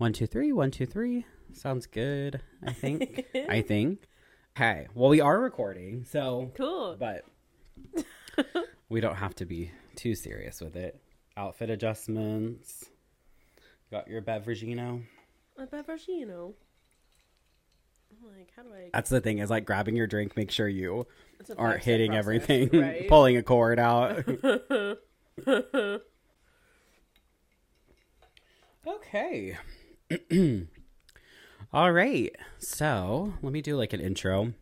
One, two, three, one, two, three. Sounds good. I think. I think. Okay. Well, we are recording, so Cool. but we don't have to be too serious with it. Outfit adjustments. Got your beveragino. A beverageino. I'm like, how do I? That's the thing is like grabbing your drink. Make sure you aren't hitting process, everything, right? pulling a cord out. okay. All right. So let me do like an intro.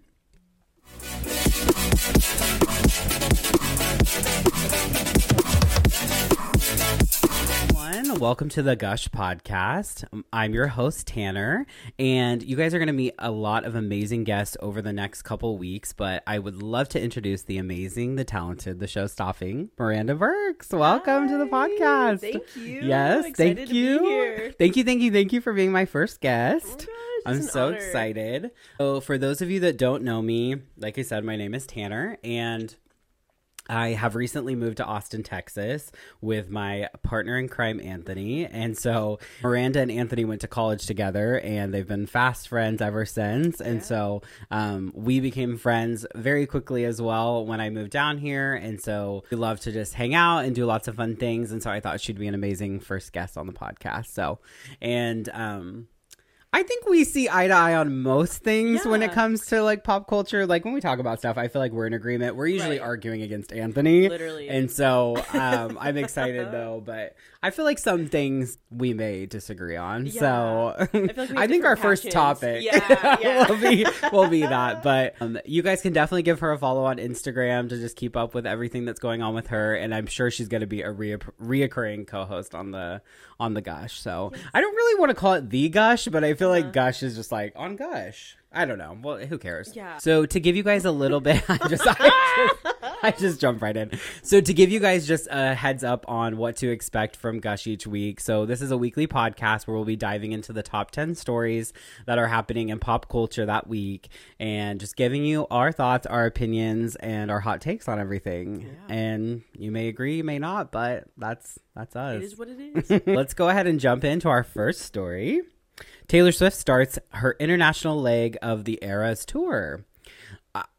Everyone, welcome to the Gush podcast. Um, I'm your host Tanner, and you guys are going to meet a lot of amazing guests over the next couple weeks. But I would love to introduce the amazing, the talented, the show stopping Miranda Burkes. Welcome to the podcast. Thank you. Yes, thank you. Thank you, thank you, thank you for being my first Oh my guest. gosh, I'm so honor. excited. So, for those of you that don't know me, like I said, my name is Tanner, and I have recently moved to Austin, Texas with my partner in crime, Anthony. And so Miranda and Anthony went to college together and they've been fast friends ever since. And Yeah. so um, we became friends very quickly as well when I moved down here. And so we love to just hang out and do lots of fun things. And so I thought she'd be an amazing first guest on the podcast. So, and, um, I think we see eye to eye on most things when it comes to like pop culture. Like when we talk about stuff, I feel like we're in agreement. We're usually Right. arguing against Anthony. Literally. And so um, I'm excited though, but I feel like some things we may disagree on. Yeah. So I like I think our different first topic Yeah, yeah. will be will be that. But um, you guys can definitely give her a follow on Instagram to just keep up with everything that's going on with her, and I'm sure she's going to be a rea- reoccurring co-host on the on the Gush. So I don't really want to call it the Gush, but I feel like Gush is just like on Gush. I don't know. Well, who cares? Yeah. So to give you guys a little bit, I just, I just, I just jumped right in. So to give you guys just a heads up on what to expect from Gush each week. So this is a weekly podcast where we'll be diving into the top 10 stories that are happening in pop culture that week and just giving you our thoughts, our opinions, and our hot takes on everything. Yeah. And you may agree, you may not, but that's that's us. It is what it is. Let's go ahead and jump into our first story. Taylor Swift starts her international leg of the Eras tour.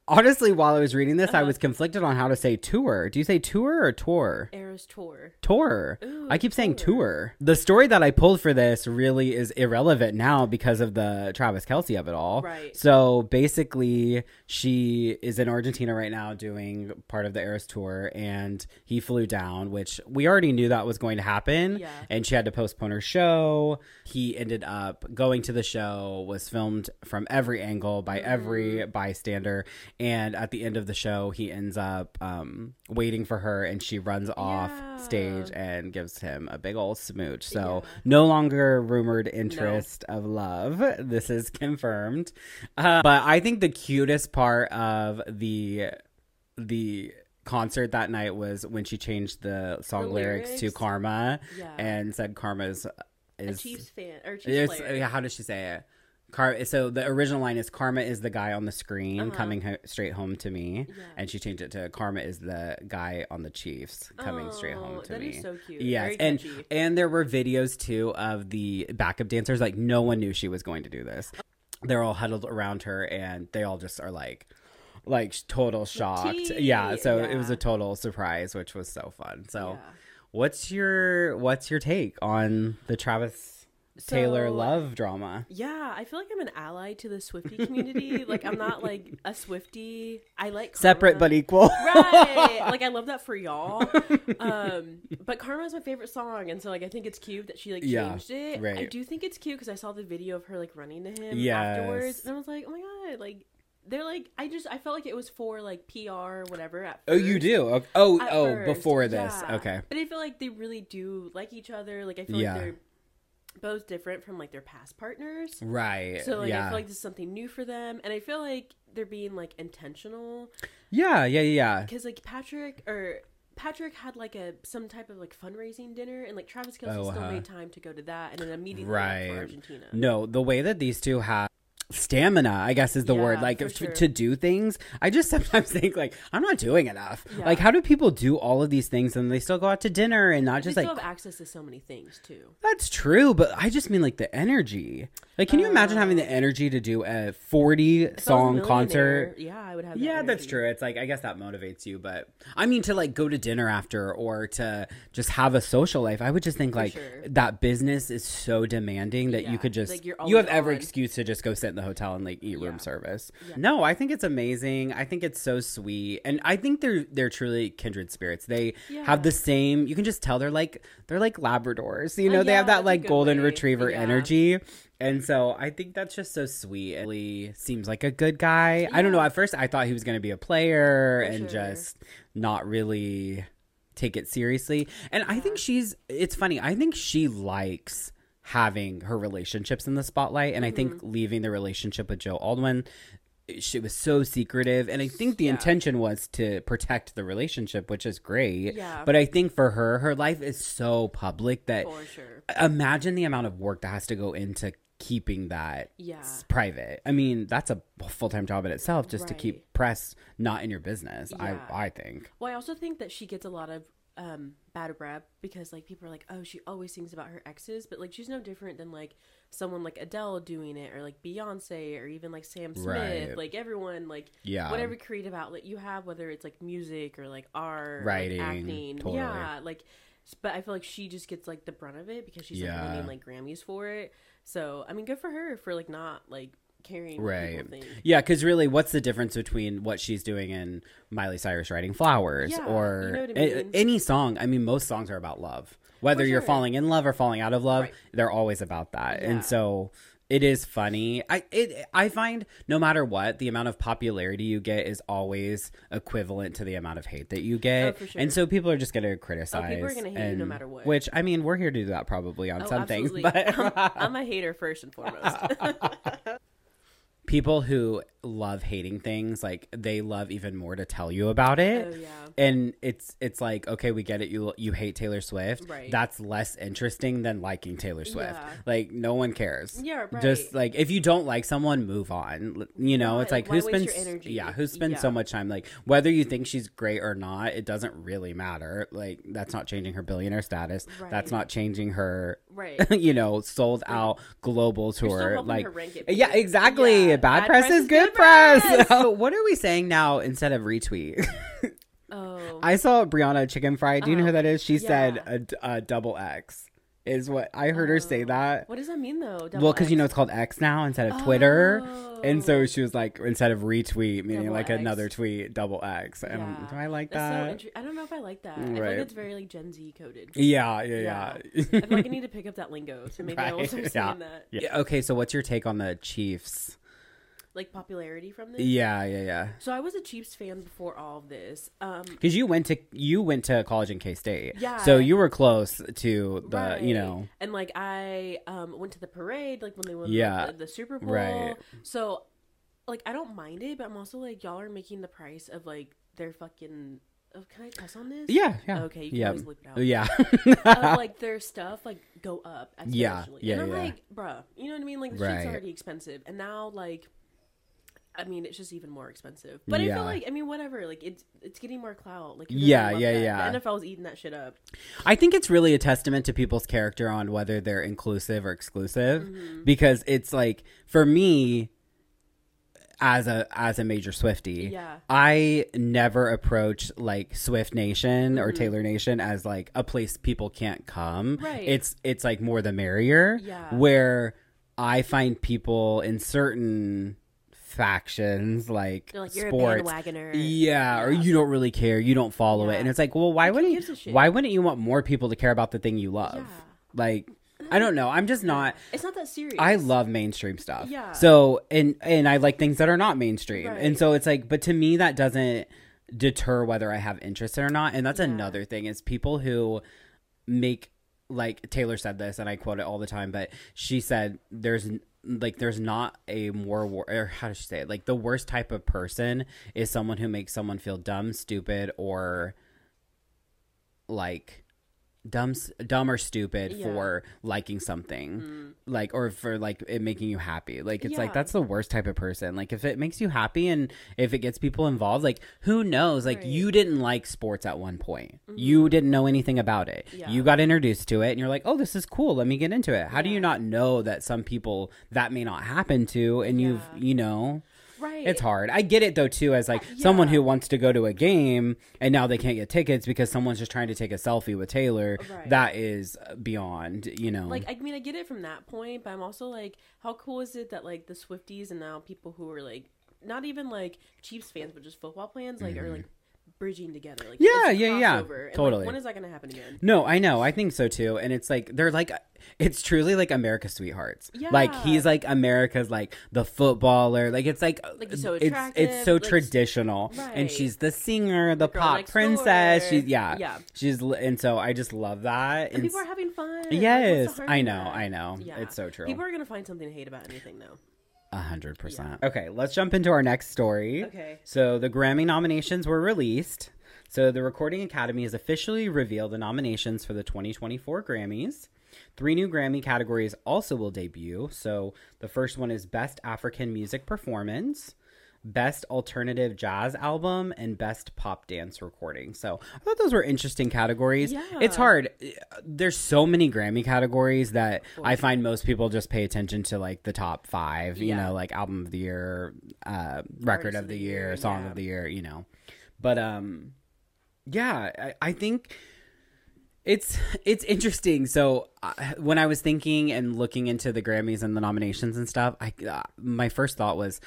Honestly, while I was reading this, Uh-huh. I was conflicted on how to say tour. Do you say tour or tour? Eras tour. Tour. Ooh, I keep saying tour. tour. The story that I pulled for this really is irrelevant now because of the Travis Kelce of it all. Right. So basically, she is in Argentina right now doing part of the Eras tour, and he flew down, which we already knew that was going to happen. Yeah. And she had to postpone her show. He ended up going to the show, was filmed from every angle by every Mm-hmm. bystander. And at the end of the show, he ends up um, waiting for her, and she runs off Yeah. stage and gives him a big old smooch. So Yeah. no longer rumored interest of love. This is confirmed. Uh, but I think the cutest part of the the concert that night was when she changed the song The lyrics, to? Karma Yeah. and said Karma's a is Chiefs fan or Chiefs player. yeah, how does she say it? Car- so the original line is Karma is the guy on the screen Uh-huh. coming ho- straight home to me, Yeah. and she changed it to Karma is the guy on the Chiefs coming straight home Oh, to that me. is so cute. Yes, Very and and there were videos too of the backup dancers. Like no one knew she was going to do this. They're all huddled around her, and they all just are like, like total shocked. tea, Yeah, so it was a total surprise, which was so fun. So, Yeah. what's your what's your take on the Travis Taylor love drama? Yeah, I feel like I'm an ally to the Swiftie community. like I'm not like a Swiftie. I like Separate but equal. right. Like I love that for y'all. Um, but Karma is my favorite song, and so like I think it's cute that she like Yeah, changed it. I do think it's cute because I saw the video of her like running to him Yes. afterwards, and I was like, oh my god, like they're like I just I felt like it was for like PR or whatever. At Oh, you do? Okay. Oh, At oh, first, before this. yeah. Okay. But I feel like they really do like each other. Like I feel Yeah. like they're both different from like their past partners. Right. So like yeah. I feel like this is something new for them, and I feel like they're being like intentional yeah, yeah, yeah. because like Patrick or Patrick had like a some type of like fundraising dinner, and like Travis Kelce Oh, still uh-huh. made time to go to that, and then immediately Right. for Argentina. No, the way that these two have stamina i guess is the Yeah, word like to, sure. to do things i just sometimes think like i'm not doing enough Yeah. like how do people do all of these things and they still go out to dinner and not They just still like have access to so many things too. that's true but i just mean like the energy like can you imagine having the uh, energy to do a 40 If I was a song concert Yeah, I would have. that yeah, that's true. It's like I guess that motivates you, but I mean to like go to dinner after or to just have a social life. I would just think like sure. that business is so demanding that Yeah, you could just like, you're have every excuse to just go sit in the hotel and like eat Yeah. room service. Yeah. No, I think it's amazing. I think it's so sweet, and I think they're they're truly kindred spirits. They Yeah. have the same. You can just tell they're like they're like Labradors. You Uh, know, they have that like golden way. retriever energy. And so I think that's just so sweet. He seems like a good guy. I don't know. At first, I thought he was going to be a player For and sure. just not really take it seriously. And I think she's, it's funny. I think she likes having her relationships in the spotlight. And I think Mm-hmm. leaving the relationship with Joe Alwyn, she was so secretive. And I think the Yeah. intention was to protect the relationship, which is great. Yeah. But I think for her, her life is so public that sure. imagine the amount of work that has to go into keeping that Yeah. private. I mean, that's a full-time job in itself just to keep press not in your business. Yeah. I I think. Well, I also think that she gets a lot of um, bad rep because like people are like, oh, she always sings about her exes, but like she's no different than like someone like Adele doing it, or like Beyonce, or even like Sam Smith. Right. Like everyone, like Yeah. whatever creative outlet you have, whether it's like music or like art, Writing, like acting, totally. yeah, like. But I feel like she just gets like the brunt of it because she's Yeah. like winning like Grammys for it. So I mean, good for her for like not like caring Right. Yeah, because really, what's the difference between what she's doing and Miley Cyrus writing "Flowers" Yeah, or you know I a- mean. any song? I mean, most songs are about love. Whether For you're falling in love or falling out of love, Right. they're always about that. Yeah. And so it is funny. I it I find no matter what, the amount of popularity you get is always equivalent to the amount of hate that you get. Oh, sure. And so people are just going to criticize. Oh, people are gonna hate you no matter what. Which I mean, we're here to do that probably on Oh, some absolutely. things, but I'm, I'm a hater first and foremost. people who love hating things like they love even more to tell you about it. Oh, yeah. and it's it's like okay we get it you you hate taylor swift. Right. that's less interesting than liking taylor swift. Yeah. like no one cares. Yeah, right. just like if you don't like someone move on. You know it's like why who spends yeah who spends so much time like whether you think she's great or not it doesn't really matter. Like that's not changing her billionaire status. That's not changing her Right. you know sold out global tour. like her rank it yeah exactly. Yeah, bad, press, is good press, what are we saying now instead of retweet Oh. i saw brianna chickenfry do you know who Oh, that uh-huh. is she said a, a, double x is what i heard her say oh. that what does that mean though? well because you know it's called x now instead of twitter and so Oh. she was like instead of retweet meaning Double like X. another tweet double x and Yeah. do i like That's so that I don't know if I like that. I feel Right. like it's very like Gen Z coded. yeah yeah yeah, I feel like I need to pick up that lingo, so maybe I will Right, start yeah. saying that. yeah okay so what's your take on the chiefs Like popularity from this. yeah yeah yeah So I was a Chiefs fan before all of this. Um, Because you went to you went to college in K State, Yeah. So you were close to the, right. you know, and like I um went to the parade, like when they won Yeah. the, the Super Bowl. Right. So, like I don't mind it, but I'm also like y'all are making the price of like their fucking. Oh, can I cuss on this? yeah, yeah, Okay, you can yeah, always bleep it out. yeah, of like their stuff like go up exponentially. Yeah, yeah, and I'm yeah. like, bruh, you know what I mean? Like the Right. shit's already expensive, and now like, I mean, it's just even more expensive. But I feel like, I mean, whatever. Like it's it's getting more clout. Like Yeah, yeah, that? yeah. The NFL's eating that shit up. I think it's really a testament to people's character on whether they're inclusive or exclusive, Mm-hmm. because it's like for me, as a as a major Swiftie, Yeah. I never approach like Swift Nation or Mm-hmm. Taylor Nation as like a place people can't come. Right. It's it's like more the merrier. Yeah. Where I find people in certain factions like, like you're sports. a bandwagoner. Yeah, or you don't really care, you don't follow it, and it's like, well, why Like, wouldn't shit? why wouldn't you want more people to care about the thing you love? Yeah. Like, I don't know. I'm just not. It's not that serious. I love mainstream stuff. Yeah. So and and I like things that are not mainstream. Right. And so it's like, but to me that doesn't deter whether I have interest in it or not. And that's Yeah. another thing is people who make like Taylor said this, and I quote it all the time, but she said there's like there's not a more wor- or how to say it? Like the worst type of person is someone who makes someone feel dumb, stupid, or like dumb, dumb or stupid Yeah. for liking something, Mm. like or for like it making you happy. Like it's like that's the worst type of person. Like if it makes you happy and if it gets people involved, like who knows? Like Right. Mm-hmm. you didn't like sports at one point. You didn't know anything about it. Yeah. You got introduced to it, and you're like, oh, this is cool. Let me get into it. How do you not know that some people that may not happen to, and you've you know. Right. It's hard. I get it though too, as like someone who wants to go to a game and now they can't get tickets because someone's just trying to take a selfie with Taylor. Right. That is uh, beyond, you know. Like I mean, I get it from that point, but I'm also like, how cool is it that like the Swifties and now people who are like not even like Chiefs fans, but just football fans, like are like mm-hmm. Bridging together. Like. Yeah, yeah, yeah. And, like, Totally. when is that gonna happen again? no, I know. I think so too. And it's like they're like it's truly like America's sweethearts. Yeah. Like he's like America's like the footballer. Like it's like Like, so it's it's so like, traditional. And she's the singer, the girl pop princess. door. She's yeah. Yeah. She's and so I just love that. And people are having fun. Yes, the I know. I know. Yeah. It's so true. People are gonna find something to hate about anything though. A hundred percent. Okay, let's jump into our next story. Okay. So the Grammy nominations were released. So the Recording Academy has officially revealed the nominations for the 2024 Grammys. Three new Grammy categories also will debut. So the first one is Best African Music Performance, Best Alternative Jazz Album, and Best Pop Dance Recording. So I thought those were interesting categories. Yeah. It's hard. There's so many Grammy categories that I find most people just pay attention to like the top five, you Yeah. know, like album of the year, uh, record of the, year, song yeah. of the year, you know. But um yeah, I, I think it's it's interesting. So uh, when I was thinking and looking into the Grammys and the nominations and stuff, I uh, my first thought was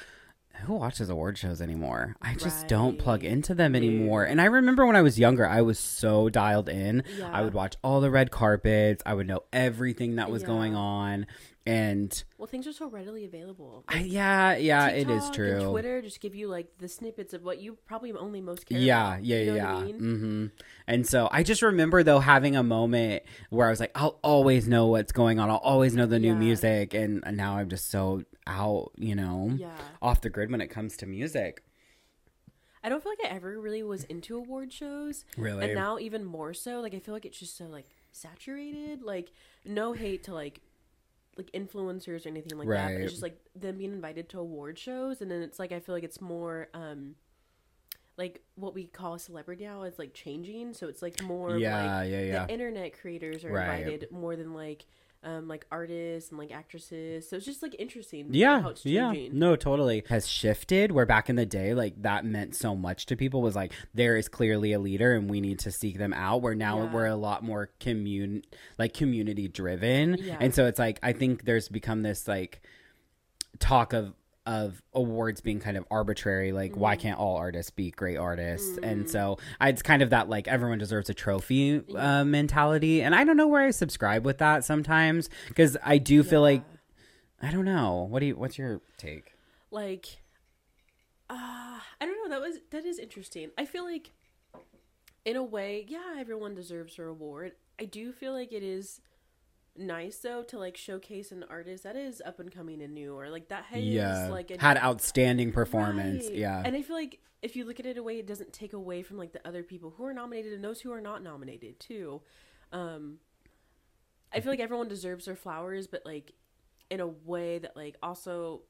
who watches award shows anymore? I just don't plug into them anymore. And I remember when I was younger, I was so dialed in. I would watch all the red carpets. I would know everything that was Yeah. going on. And Well, things are so readily available. I, yeah, yeah, it is TikTok true. Twitter just give you like the snippets of what you probably only most care Yeah, about. yeah, You know yeah. I mean? hmm And so I just remember though having a moment where I was like, I'll always know what's going on. I'll always know the new Yeah. music, and, and now I'm just so out, you know, Yeah. off the grid when it comes to music. I don't feel like I ever really was into award shows. Really? And now even more so. Like I feel like it's just so like saturated. Like no hate to like like influencers or anything like that. But Right. it's just like them being invited to award shows and then it's like I feel like it's more um like what we call a celebrity now is like changing. So it's like more Yeah, like yeah, yeah. the internet creators are Right. invited more than like um like artists and like actresses. So it's just like interesting Yeah, how it's yeah, no, totally has shifted. Where back in the day, like that meant so much to people was like there is clearly a leader, and we need to seek them out. Where now Yeah. we're a lot more commun like community driven, Yeah. and so it's like I think there's become this like talk of of awards being kind of arbitrary like Mm. why can't all artists be great artists and so I, it's kind of that like everyone deserves a trophy uh, mentality and i don't know where i subscribe with that sometimes because i do feel like I don't know. What do you? What's your take? like uh i don't know that was that is interesting i feel like in a way yeah everyone deserves a reward i do feel like it is nice though to like showcase an artist that is up and coming and new or like that has like a had outstanding performance. Right. Yeah, and i feel like if you look at it a way it doesn't take away from like the other people who are nominated and those who are not nominated too um i feel like everyone deserves their flowers but like in a way that like also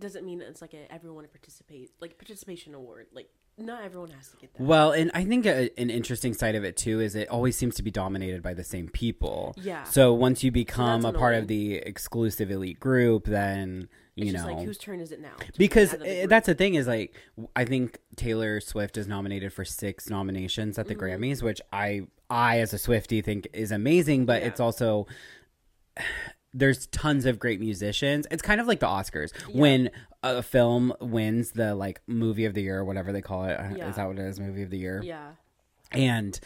doesn't mean it's like a everyone participate like participation award like not everyone has to get that Well, and I think a, an interesting side of it too is it always seems to be dominated by the same people. Yeah. So once you become that's a part of the exclusive elite group, then you it's know like whose turn is it now because the that's the thing is like I think Taylor Swift is nominated for six nominations at the Mm-hmm. Grammys, which I I as a Swiftie think is amazing, but Yeah. it's also there's tons of great musicians. It's kind of like the Oscars when a film wins the like movie of the year or whatever they call it. Uh, Yeah. Is that what it is? Movie of the year yeah and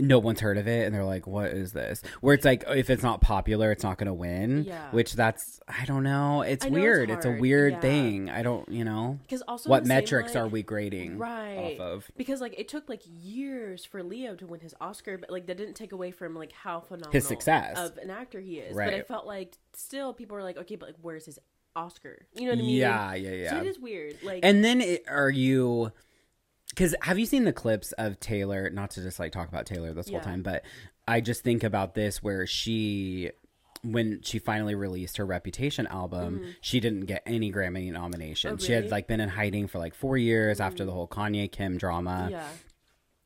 no one's heard of it and they're like what is this? Where it's like if it's not popular it's not gonna win Yeah. which that's i don't know. It's know weird. It's, a weird Yeah. thing. I don't you know because also what the same, metrics like- are we grading right. off of? Because like it took like years for leo to win his oscar but like that didn't take away from like how phenomenal His success. of an actor he is. But i felt like still people were like okay but like where's his oscar? You know what i mean? Yeah yeah yeah so it is weird like and then it, are you because have you seen the clips of taylor not to just like talk about taylor this whole time but I just think about this where she when she finally released her Reputation album, she didn't get any Grammy nominations. Oh, She had like been in hiding for like 4 years after the whole Kanye Kim drama. Yeah.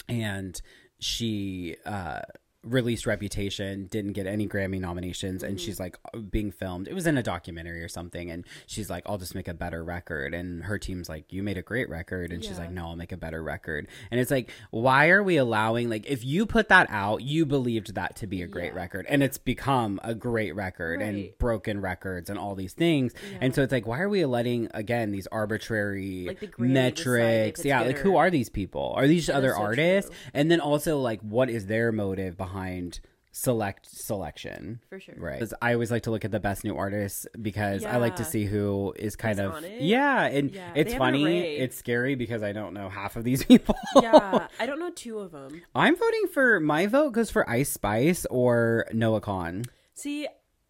and she uh released reputation didn't get any grammy nominations and Mm-hmm. she's like being filmed. It was in a documentary or something and she's like i'll just make a better record and her team's like you made a great record and she's like no i'll make a better record. And it's like why are we allowing like if you put that out you believed that to be a great Yeah. record and it's become a great record and broken records and all these things and so it's like why are we letting again these arbitrary Like the Grammy decide if metrics yeah like who are these people? Are these is other so artists? true. and then also like what is their motive behind select selection For sure. right 'Cause i always like to look at the best new artists because i like to see who is kind Who's of yeah and Yeah, it's funny it's scary because i don't know half of these people Yeah. I don't know two of them. i'm voting for my vote goes for ice spice or noah Kahan. See,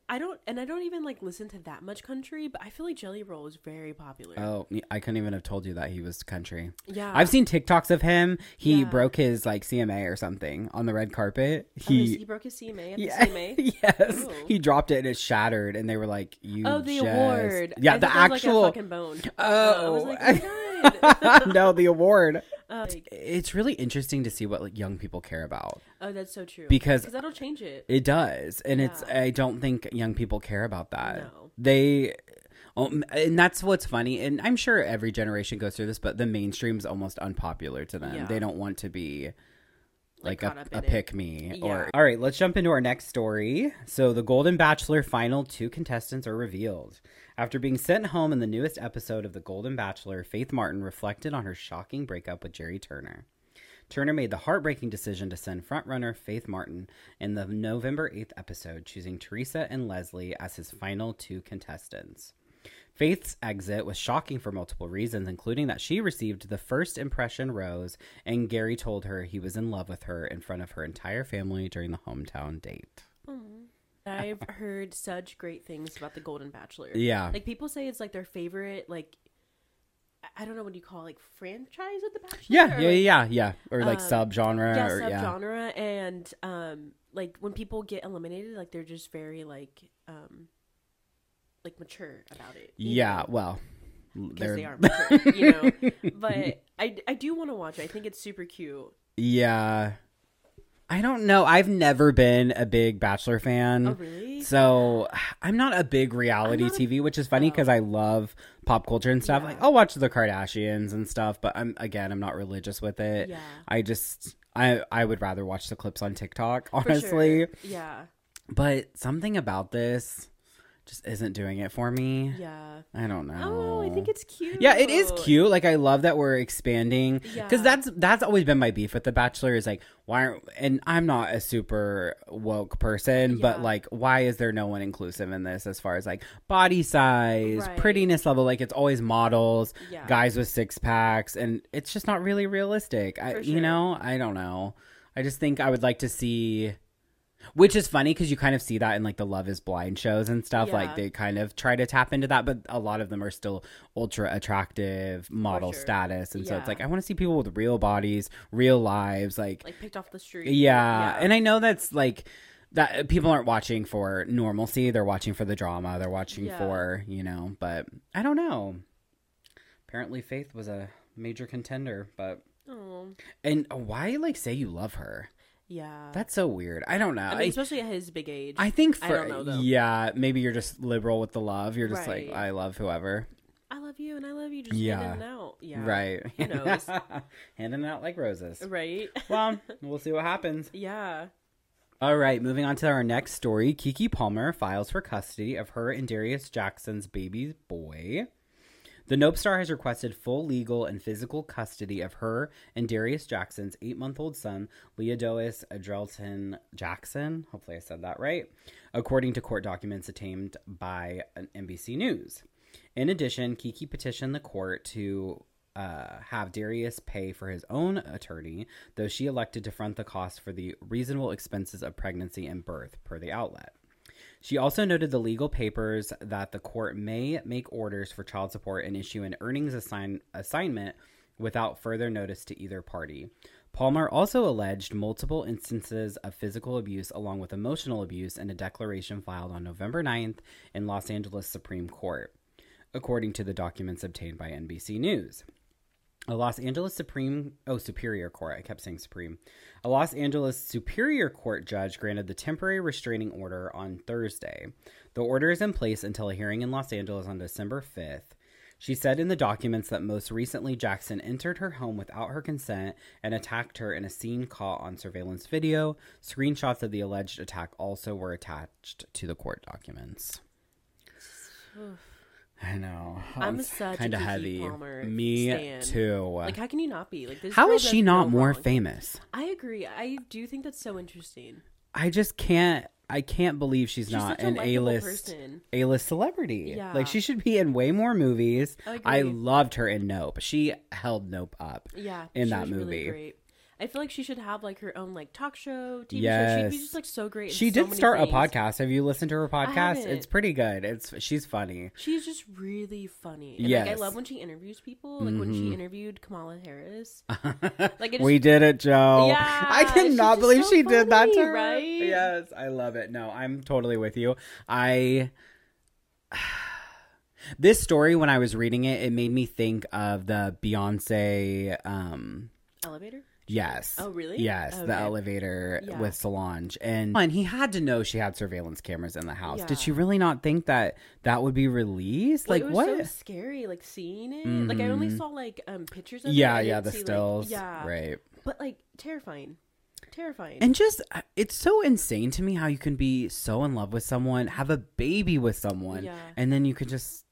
I don't, and I don't even like listen to that much country, but I feel like Jelly Roll is very popular. oh i couldn't even have told you that he was country yeah. I've seen TikToks of him. He Yeah. broke his like CMA or something on the red carpet. Oh, He he broke his CMA at Yeah. the CMA. yes, Oh. he dropped it and it shattered, and they were like, "You." Oh, the just- award. Yeah, I the that was, actual. like, fucking bone. Oh. Oh, I was oh, like, oh God. no, the award. Uh, like, It's really interesting to see what like young people care about. oh, that's so true. Because- that'll change it. It does, and it's. I don't think young people care about that. No. They. Um, and that's what's funny, and I'm sure every generation goes through this, but the mainstream's almost unpopular to them. Yeah. They don't want to be like, Like, a, a pick me or all right let's jump into our next story so the golden bachelor final two contestants are revealed after being sent home in the newest episode of the golden bachelor faith martin reflected on her shocking breakup with gerry turner. Turner made the heartbreaking decision to send frontrunner faith martin in the november 8th episode choosing theresa and leslie as his final two contestants. Faith's exit was shocking for multiple reasons, including that she received the first impression rose, and Gary told her he was in love with her in front of her entire family during the hometown date. I've heard such great things about the Golden Bachelor. Yeah. Like people say it's like their favorite, like I- don't know what you call it, like franchise of the Bachelor. Yeah, yeah, like, yeah, yeah. Or like um, subgenre. yeah, or, yeah. and um, like when people get eliminated, like they're just very like um, like mature about it. Yeah, know? well, because they are mature, you know. But I I do want to watch it. I think it's super cute. yeah. I don't know. I've never been a big Bachelor fan. Oh really? So I'm not a big reality a- TV, which is funny because I love pop culture and stuff. Yeah. Like I'll watch the Kardashians and stuff, but I'm again I'm not religious with it. Yeah. I just I I would rather watch the clips on TikTok, honestly. sure. Yeah. But something about this just isn't doing it for me. Yeah. I don't know. Oh, I think it's cute. Yeah, it is cute. Like I love that we're expanding yeah. because that's that's always been my beef with The Bachelor is like why aren't and I'm not a super woke person, but like why is there no one inclusive in this as far as like body size, Right. prettiness level? Like it's always models, Yeah. guys with six packs, and it's just not really realistic. I For you know I don't know. I just think I would like to see. Which is funny because you kind of see that in like the Love is Blind shows and stuff. Like they kind of try to tap into that, but a lot of them are still ultra attractive model sure. status. And so it's like, I want to see people with real bodies, real lives. Like, Like picked off the street. yeah. And I know that's like, that uh, people aren't watching for normalcy. They're watching for the drama. They're watching Yeah. for, you know, but I don't know. Apparently Faith was a major contender, but, Oh, and why like say you love her? Yeah. That's so weird. I don't know. I mean, I- especially at his big age. I think I for don't know, yeah, maybe you're just liberal with the love. You're just like I love whoever. I love you and I love you. Just Yeah. handing out. Yeah. Right. Who knows? Handing out like roses. Right. well, we'll see what happens. yeah. All right, moving on to our next story. Keke Palmer files for custody of her and Darius Jackson's baby boy. The Nope Star has requested full legal and physical custody of her and Darius Jackson's eight month old son, Leodis Andrellton Jackson. Hopefully, I said that right. According to court documents obtained by NBC News. In addition, Keke petitioned the court to uh, have Darius pay for his own attorney, though she elected to front the cost for the reasonable expenses of pregnancy and birth, per the outlet. She also noted the legal papers that the court may make orders for child support and issue an earnings assign- assignment without further notice to either party. Palmer also alleged multiple instances of physical abuse along with emotional abuse in a declaration filed on November 9th in Los Angeles Supreme Court, according to the documents obtained by NBC News. A Los Angeles Supreme, oh, Superior Court, I kept saying Supreme. A Los Angeles Superior Court judge granted the temporary restraining order on Thursday. The order is in place until a hearing in Los Angeles on December 5th. She said in the documents that most recently Jackson entered her home without her consent and attacked her in a scene caught on surveillance video. Screenshots of the alleged attack also were attached to the court documents. I know. I'm It's such a kinda heavy. Palmer Me stan. too. Like, how can you not be like this? How girl she not more wrong. famous? I agree. I do think that's so interesting. I just can't. I can't believe she's, She's not an A list. A list celebrity. Yeah. Like she should be in way more movies. I I loved her in Nope. She held Nope up. Yeah, in that was really movie. great. I feel like she should have like her own like talk show, TV show. She'd be just like so great. She so did start a podcast. Have you listened to her podcast? It's pretty good. It's she's funny. She's just really funny. And, like, Yes. I love when she interviews people. Like when Mhm. she interviewed Kamala Harris. Like it we did it, Joe. Yeah, I cannot believe so she did that to funny, her. right? Yes, I love it. No, I'm totally with you. I this story when I was reading it, it made me think of the Beyonce um elevator. Yes. Oh, really? Yes, Okay. the elevator Yeah. with Solange, and and he had to know she had surveillance cameras in the house. Yeah. Did she really not think that that would be released? Well, like it was what? so scary, like seeing it. Like I only Mhm. saw like um pictures of it. yeah, yeah, the see, like- stills. yeah, right. but like terrifying, terrifying. And just uh, it's so insane to me how you can be so in love with someone, have a baby with someone, Yeah. and then you can just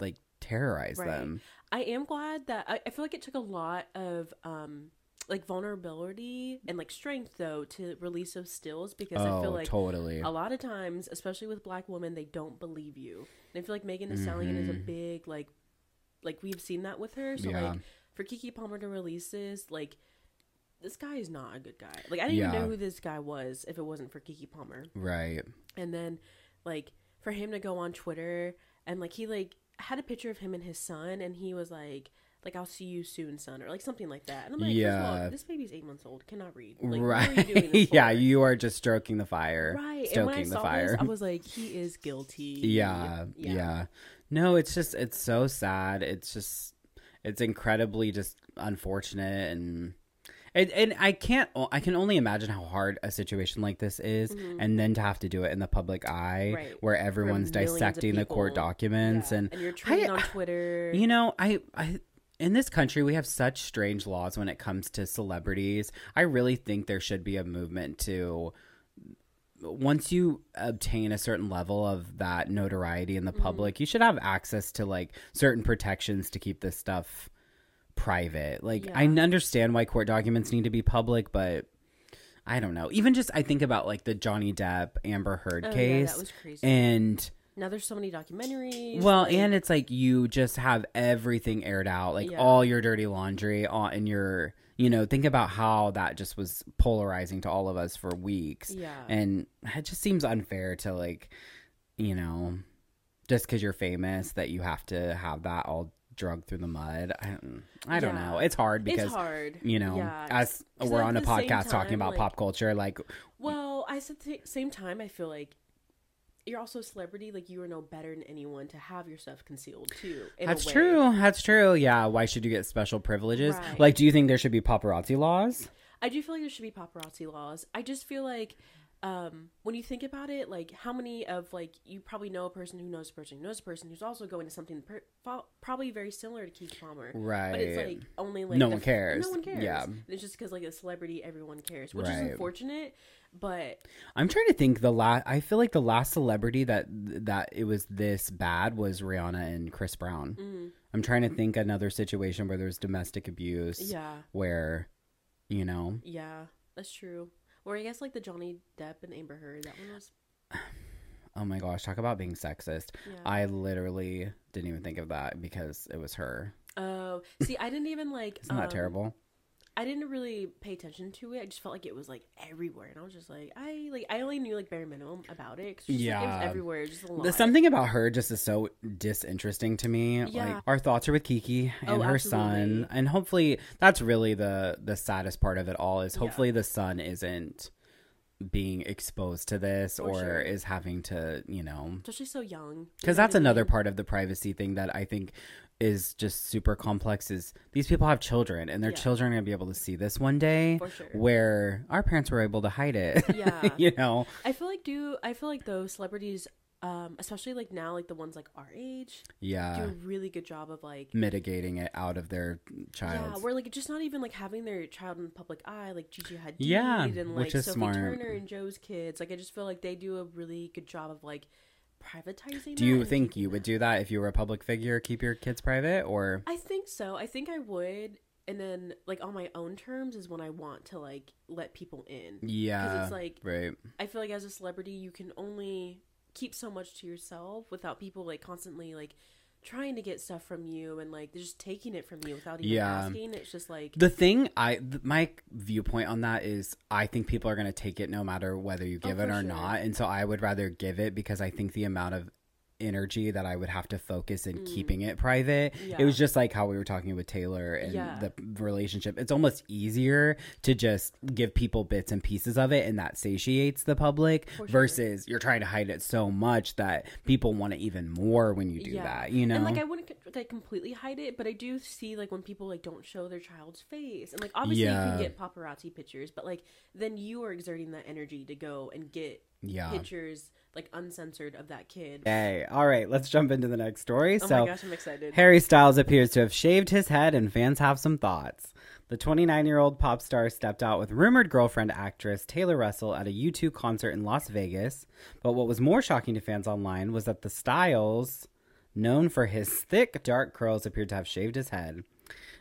like terrorize Right. them. I am glad that I, I feel like it took a lot of um like vulnerability and like strength though to release those stills because I feel oh, like totally. a lot of times, especially with black women, they don't believe you. And I feel like Megan Thee Stallion is a Mhm. big like like we've seen that with her. So Yeah. like for Keke Palmer to release this, like this guy is not a good guy. Like I didn't even know who this guy was if it wasn't for Keke Palmer. Right. And then like for him to go on Twitter and like he like had a picture of him and his son and he was like like I'll see you soon, son, or like something like that. And I'm like, Yeah. all, this baby's eight months old, cannot read. Like, what are you right. doing this yeah, you are just stroking the fire. right. Stoking and when I the saw fire. this, I was like, he is guilty. yeah, yeah no it's just it's so sad it's just it's incredibly just unfortunate and and, and i can't i can only imagine how hard a situation like this is and then to have to do it in the public eye Mm-hmm. Right. where everyone's dissecting the court documents Yeah. and and you're tweeting I- on Twitter. you know i i in this country we have such strange laws when it comes to celebrities i really think there should be a movement to once you obtain a certain level of that notoriety in the Mm-hmm. public, you should have access to like certain protections to keep this stuff private. Like I understand why court documents need to be public, but I don't know. Even just I think about like the Johnny Depp Amber Heard Oh, yeah, case that was crazy. and now there's so many documentaries. well, like- and it's like you just have everything aired out, like Yeah. all your dirty laundry on in your you know, think about how that just was polarizing to all of us for weeks. yeah, And it just seems unfair to like, you know, just because you're famous that you have to have that all drugged through the mud. I, I don't Yeah. know. It's hard because it's hard. you know, Yeah, as we're on a podcast talking about like- pop culture, like Well, I said the same time. I feel like you're also a celebrity. Like you are no better than anyone to have your stuff concealed too. that's true. That's true. Yeah. Why should you get special privileges? Right. Like, do you think there should be paparazzi laws? I do feel like there should be paparazzi laws. I just feel like um, when you think about it, like how many of like you probably know a person who knows a person who knows a person who's also going to something per- fo- probably very similar to Keith Palmer. Right. But it's like only like No one cares. No one cares. Yeah. And it's just because like a celebrity, everyone cares, which Right. is unfortunate. But I'm trying to think. The last, I feel like the last celebrity that that it was this bad was Rihanna and Chris Brown. mm, I'm trying to think another situation where there's domestic abuse. yeah, Where, you know, yeah, that's true. Or I guess like the Johnny Depp and Amber Heard. That one was oh my gosh, talk about being sexist. yeah. I literally didn't even think of that because it was her. Oh, see, I didn't even like. Isn't that um, terrible? I didn't really pay attention to it. I just felt like it was like everywhere, and I was just like, I like I only knew like bare minimum about it. just, like, it Yeah. was everywhere. Just a lot. There's something about her just is so disinteresting to me. Like Yeah. our thoughts are with Keke and Oh, her son, and hopefully that's really the the saddest part of it all is Yeah. hopefully the son isn't being exposed to this For or sure. is having to you know especially so young. because that's another mean? part of the privacy thing that I think is just super complex. Is these people have children and their Yeah. children are gonna be able to see this one day, sure. where our parents were able to hide it. Yeah. you know. I feel like do I feel like those celebrities, um, especially like now, like the ones like our age, yeah, do a really good job of like. mitigating it out of their child. Yeah, we're like just not even like having their child in the public eye, like Gigi Hadid Yeah, and like which is Sophie smart. Turner and Joe's kids. Like I just feel like they do a really good job of like privatizing. Do you think you would do that if you were a public figure? Keep your kids private, or I think so. I think I would, and then like on my own terms is when I want to like let people in. yeah, because it's like- right? I feel like as a celebrity, you can only keep so much to yourself without people like constantly like trying to get stuff from you and like they're just taking it from you without even Yeah. asking. It's just like The thing I th- my viewpoint on that is I think people are going to take it no matter whether you Oh, give it or sure. not, and so I would rather give it because I think the amount of energy that I would have to focus in keeping it private. It Mm. Was just like how we were talking with Taylor and Yeah. the relationship. It's almost easier to just give people bits and pieces of it and that satiates the public sure. versus you're trying to hide it so much that people want it even more when you do Yeah. that, you know? And like I wouldn't like completely hide it, but I do see like when people like don't show their child's face, and like obviously you can get paparazzi pictures, but like then you are exerting that energy to go and get yeah. pictures like uncensored of that kid. Hey, all right, let's jump into the next story. Oh so my gosh, I'm excited. Harry Styles appears to have shaved his head, and fans have some thoughts. The 29 year old pop star stepped out with rumored girlfriend actress Taylor Russell at a U2 concert in Las Vegas. But what was more shocking to fans online was that the Styles, known for his thick, dark curls, appeared to have shaved his head.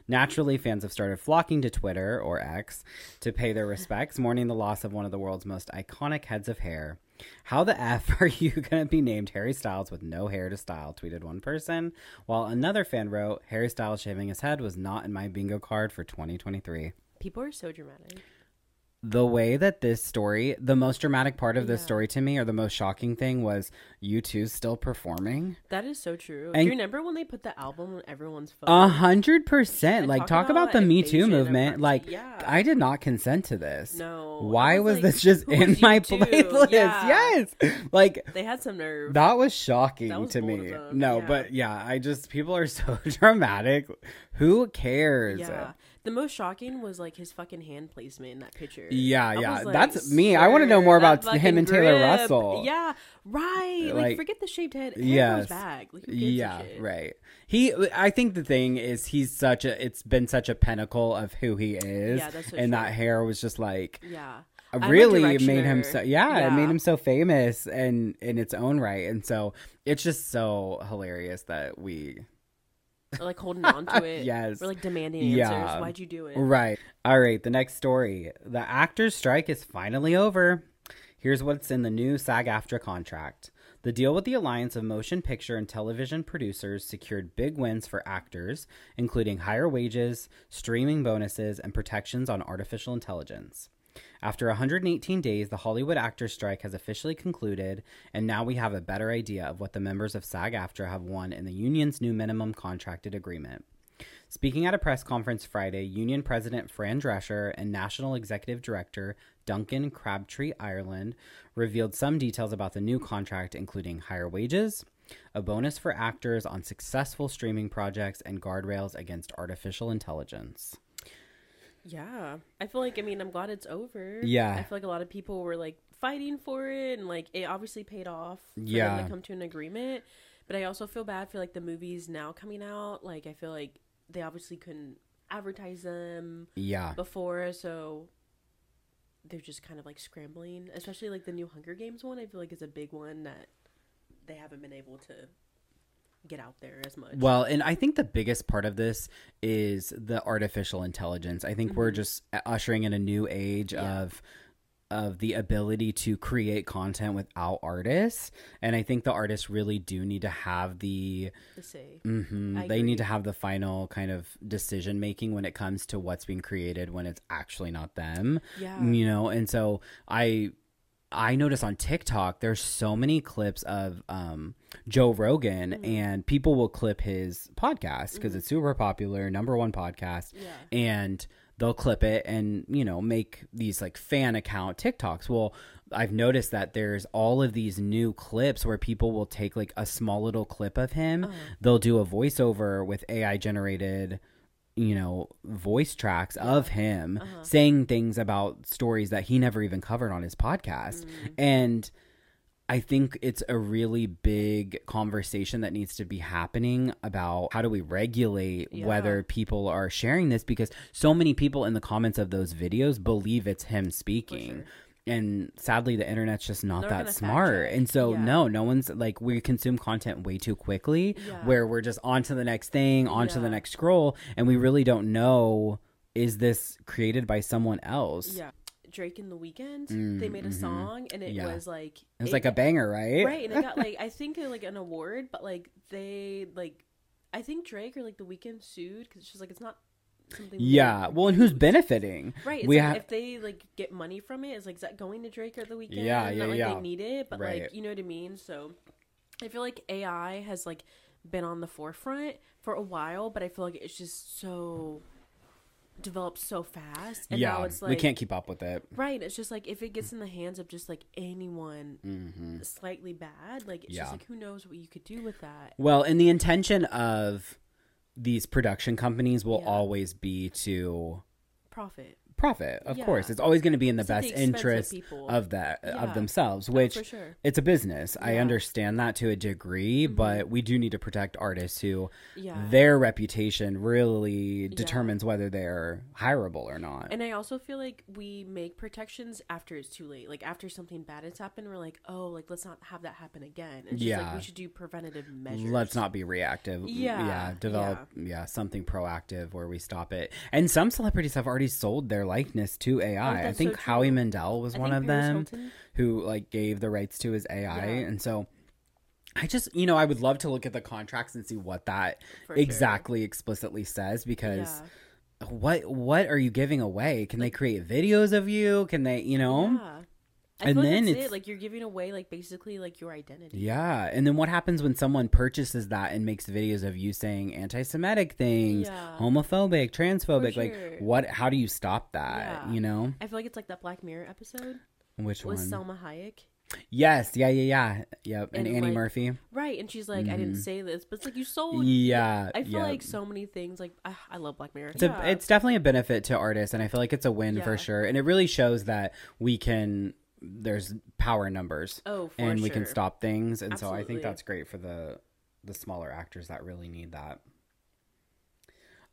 Naturally, fans have started flocking to Twitter, or X, to pay their respects, mourning the loss of one of the world's most iconic heads of hair. How the F are you going to be named Harry Styles with no hair to style? tweeted one person, while another fan wrote, Harry Styles shaving his head was not in my bingo card for 2023. People are so dramatic. The way that this story, the most dramatic part of this Yeah. story to me, or the most shocking thing, was U2 still performing. That is so true. And- Do you remember when they put the album on everyone's phone? A hundred percent. Like, talk talk about about the Me Too movement. Like, Yeah. I did not consent to this. No. Why I was, like, this just in my two? playlist? Yeah. Yes. Like, They had some nerve. that was shocking That was to me. No, but yeah, I just, people are so dramatic. Who cares? yeah. The most shocking was like his fucking hand placement in that picture. Yeah, I yeah. like, That's me. I wanna know more about him and Taylor. Russell. Yeah, right. Like, Like, forget the shaved head. Hair yes. back. Like, who gives a Yeah, right. He, I think the thing is, he's such a. It's been such a pinnacle of who he is, Yeah, that's so and true. that hair was just like Yeah. Uh, really made him so. Yeah, it made him so famous and in its own right, and so it's just so hilarious that we. Or, like holding on to it. Yes. We're like demanding Yeah. answers. Why'd you do it? Right. All right. The next story: the actors' strike is finally over. Here's what's in the new SAG-AFTRA contract. The deal with the Alliance of Motion Picture and Television Producers secured big wins for actors, including higher wages, streaming bonuses, and protections on artificial intelligence. After 118 days, the Hollywood actors' strike has officially concluded, and now we have a better idea of what the members of SAG AFTRA have won in the union's new minimum contracted agreement. Speaking at a press conference Friday, Union President Fran Drescher and National Executive Director Duncan Crabtree Ireland revealed some details about the new contract, including higher wages, a bonus for actors on successful streaming projects, and guardrails against artificial intelligence. Yeah. I feel like I mean I'm glad it's over. Yeah. I feel like a lot of people were like fighting for it and like it obviously paid off for Yeah. them to come to an agreement. But I also feel bad for like the movies now coming out. Like I feel like they obviously couldn't advertise them Yeah. before, so they're just kind of like scrambling. Especially like the new Hunger Games one, I feel like is a big one that they haven't been able to get out there as much. Well, and I think the biggest part of this is the artificial intelligence. I think we're just ushering in a new age Mm-hmm. Yeah. of of the ability to create content without artists and i think the artists really do need to have the To say. mm-hmm, they agree. need to have the final kind of decision making when it comes to what's being created when it's actually not them Yeah. you know and so i i notice on tiktok there's so many clips of um joe rogan Mm-hmm. and people will clip his podcast because it's super popular number one podcast Yeah. and they'll clip it and you know make these like fan account tiktoks well i've noticed that there's all of these new clips where people will take like a small little clip of him Uh-huh. they'll do a voiceover with ai generated you know voice tracks of him Uh-huh. saying things about stories that he never even covered on his podcast Mm. and I think it's a really big conversation that needs to be happening about how do we regulate Yeah. whether people are sharing this because so many people in the comments of those videos believe it's him speaking. And sadly, the internet's just not They're that smart. And so, Yeah. no, no one's like, we consume content way too quickly Yeah. where we're just on to the next thing, on to the next scroll. And we really don't know is this created by someone else? Yeah. Drake and the Weeknd, Mm, they made a mhm. song and it Yeah. was like It was like a banger, right? right, and it got like I think uh, like an award, but like they like I think Drake or like the Weeknd sued because it's just like it's not something. Yeah. Well, and who's benefiting? Right, we like ha- if they like get money from it, is like is that going to Drake or the Weeknd? Yeah, Not yeah, like yeah. they need it, but Right. like you know what I mean. So I feel like AI has like been on the forefront for a while, but I feel like it's just so developed so fast, and yeah. now it's like we can't keep up with it. right. It's just like if it gets in the hands of just like anyone hmm slightly bad, like it's Yeah. just like who knows what you could do with that. Well, and the intention of these production companies will Yeah. always be to Profit. Profit. Of Yeah. course, it's always going to be in the It's best the expense of interest of that Yeah. of themselves. Which for sure. it's a business. I Yeah. Mm-hmm. understand that to a degree, but we do need to protect artists who their reputation really determines whether they're hireable or not. And I also feel like we make protections after it's too late. Like after something bad has happened, we're like, oh, like let's not have that happen again. It's just Yeah. like we should do preventative measures. Let's not be reactive. Yeah, Yeah. Develop yeah. something proactive where we stop it. And some celebrities have already sold their likeness to AI. I Oh, that's think so Howie. Mandel was I one of Paris them Hilton- who like gave the rights to his AI. Yeah. And so I just you know, I would love to look at the contracts and see what that For sure. exactly explicitly says because Yeah. what what are you giving away? Can they create videos of you? Can they, you know? Yeah. I And then like it's- it. Like you're giving away like basically like your identity. Yeah, and then what happens when someone purchases that and makes videos of you saying anti-Semitic things, Yeah. homophobic, transphobic? Like, what? How do you stop that? Yeah. You know, I feel like it's like that Black Mirror episode which with one? Salma Hayek. yes, yeah, yeah, yeah, yep. And, And, Annie like, Murphy. Right, and she's like, I didn't say this, but it's like you sold. Yeah, I feel yeah. like so many things. Like ah, I love Black Mirror. It's, a, it's definitely a benefit to artists, and I feel like it's a win for sure. And it really shows that we can. There's power numbers, oh, for and we can stop things. And so I think that's great for the the smaller actors that really need that.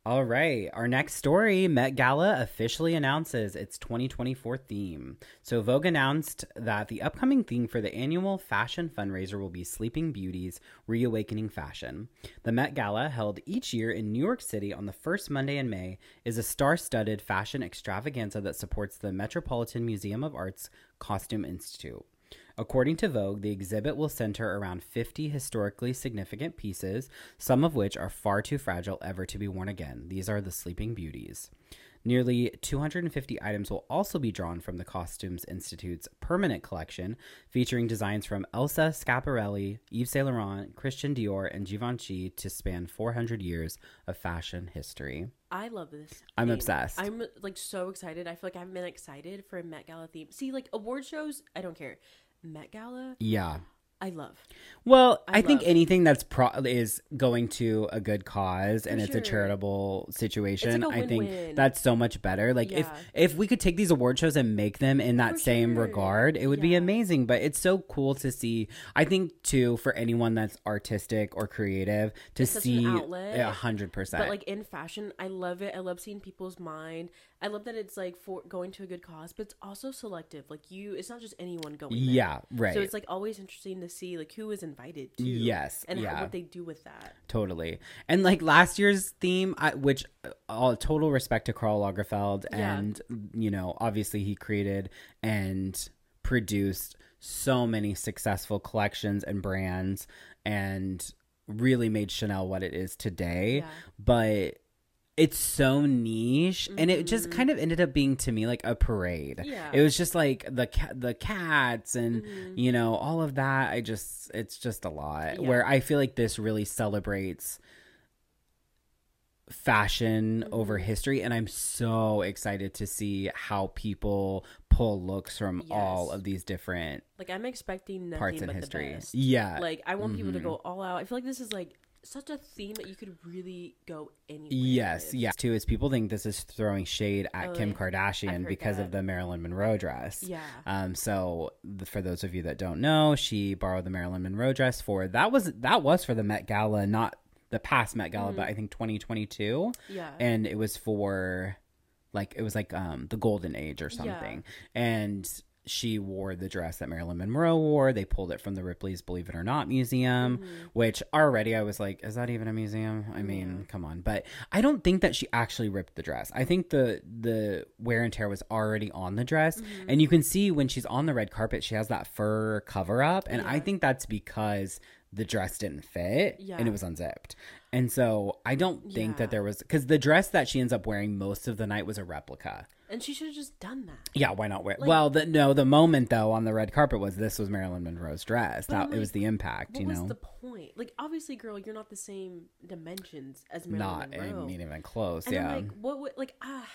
All right, our next story Met Gala officially announces its 2024 theme. So, Vogue announced that the upcoming theme for the annual fashion fundraiser will be Sleeping Beauties Reawakening Fashion. The Met Gala, held each year in New York City on the first Monday in May, is a star studded fashion extravaganza that supports the Metropolitan Museum of Art's Costume Institute. According to Vogue, the exhibit will center around 50 historically significant pieces, some of which are far too fragile ever to be worn again. These are the Sleeping Beauties. Nearly 250 items will also be drawn from the Costumes Institute's permanent collection, featuring designs from Elsa Schiaparelli, Yves Saint Laurent, Christian Dior, and Givenchy to span 400 years of fashion history. I love this. I'm theme. obsessed. I'm like so excited. I feel like I've been excited for a Met Gala theme. See, like award shows, I don't care. Met Gala, Yeah. I love. Well, I, I think love- anything that's pro is going to a good cause and it's a charitable situation. like a I think that's so much better. Like if Yeah. if we could take these award shows and make them in that For same sure. regard, it would be amazing. But it's so cool to see. I think too for anyone that's artistic or creative to It's see a hundred percent. But like in fashion, I love it. I love seeing people's mind. I love that it's like for going to a good cause, but it's also selective. Like you, it's not just anyone going. there. yeah, right. So it's like always interesting to to see like who is invited too. Yes, and yeah. how, what they do with that. Totally. And like last year's theme, I, which uh, all total respect to Karl Lagerfeld, Yeah. and you know, obviously he created and produced so many successful collections and brands, and really made Chanel what it is today. Yeah. But it's so niche, and it just kind of ended up being to me like a parade. Mm-hmm. Yeah. It was just like the ca- the cats and Mm-hmm. you know all of that. I just it's just a lot. Yeah. Where I feel like this really celebrates fashion Mm-hmm. over history and i'm so excited to see how people pull looks from all of these different Like I'm expecting nothing parts in but history yeah Like I want people to Mhm. go all out. I feel like this is like such a theme that you could really go anywhere. Yes, with. yes. Too is people think this is throwing shade at Oh, Kim. Kardashian because of the Marilyn Monroe dress. Yeah. Um. So th- for those of you that don't know, she borrowed the Marilyn Monroe dress for that was that was for the Met Gala, not the past Met Gala, Mm-hmm. but I think 2022, Yeah. and it was for like it was like um the Golden Age or something, and. She wore the dress that Marilyn Monroe wore. They pulled it from the Ripley's Believe It or Not museum, Mm-hmm. which already I was like, is that even a museum? I mean, come on. But I don't think that she actually ripped the dress. I think the the wear and tear was already on the dress, Mm-hmm. and you can see when she's on the red carpet, she has that fur cover up, and I think that's because the dress didn't fit Yeah. and it was unzipped. And so I don't think Yeah. that there was because the dress that she ends up wearing most of the night was a replica. And she should have just done that. Yeah, why not wear? Like- well, the, no, the moment though on the red carpet was this was Marilyn Monroe's dress. That I'm it was the impact, What you was know. the point? Like, obviously, girl, you're not the same dimensions as not Marilyn I Monroe. mean even close. and yeah. I'm like, what would like ah?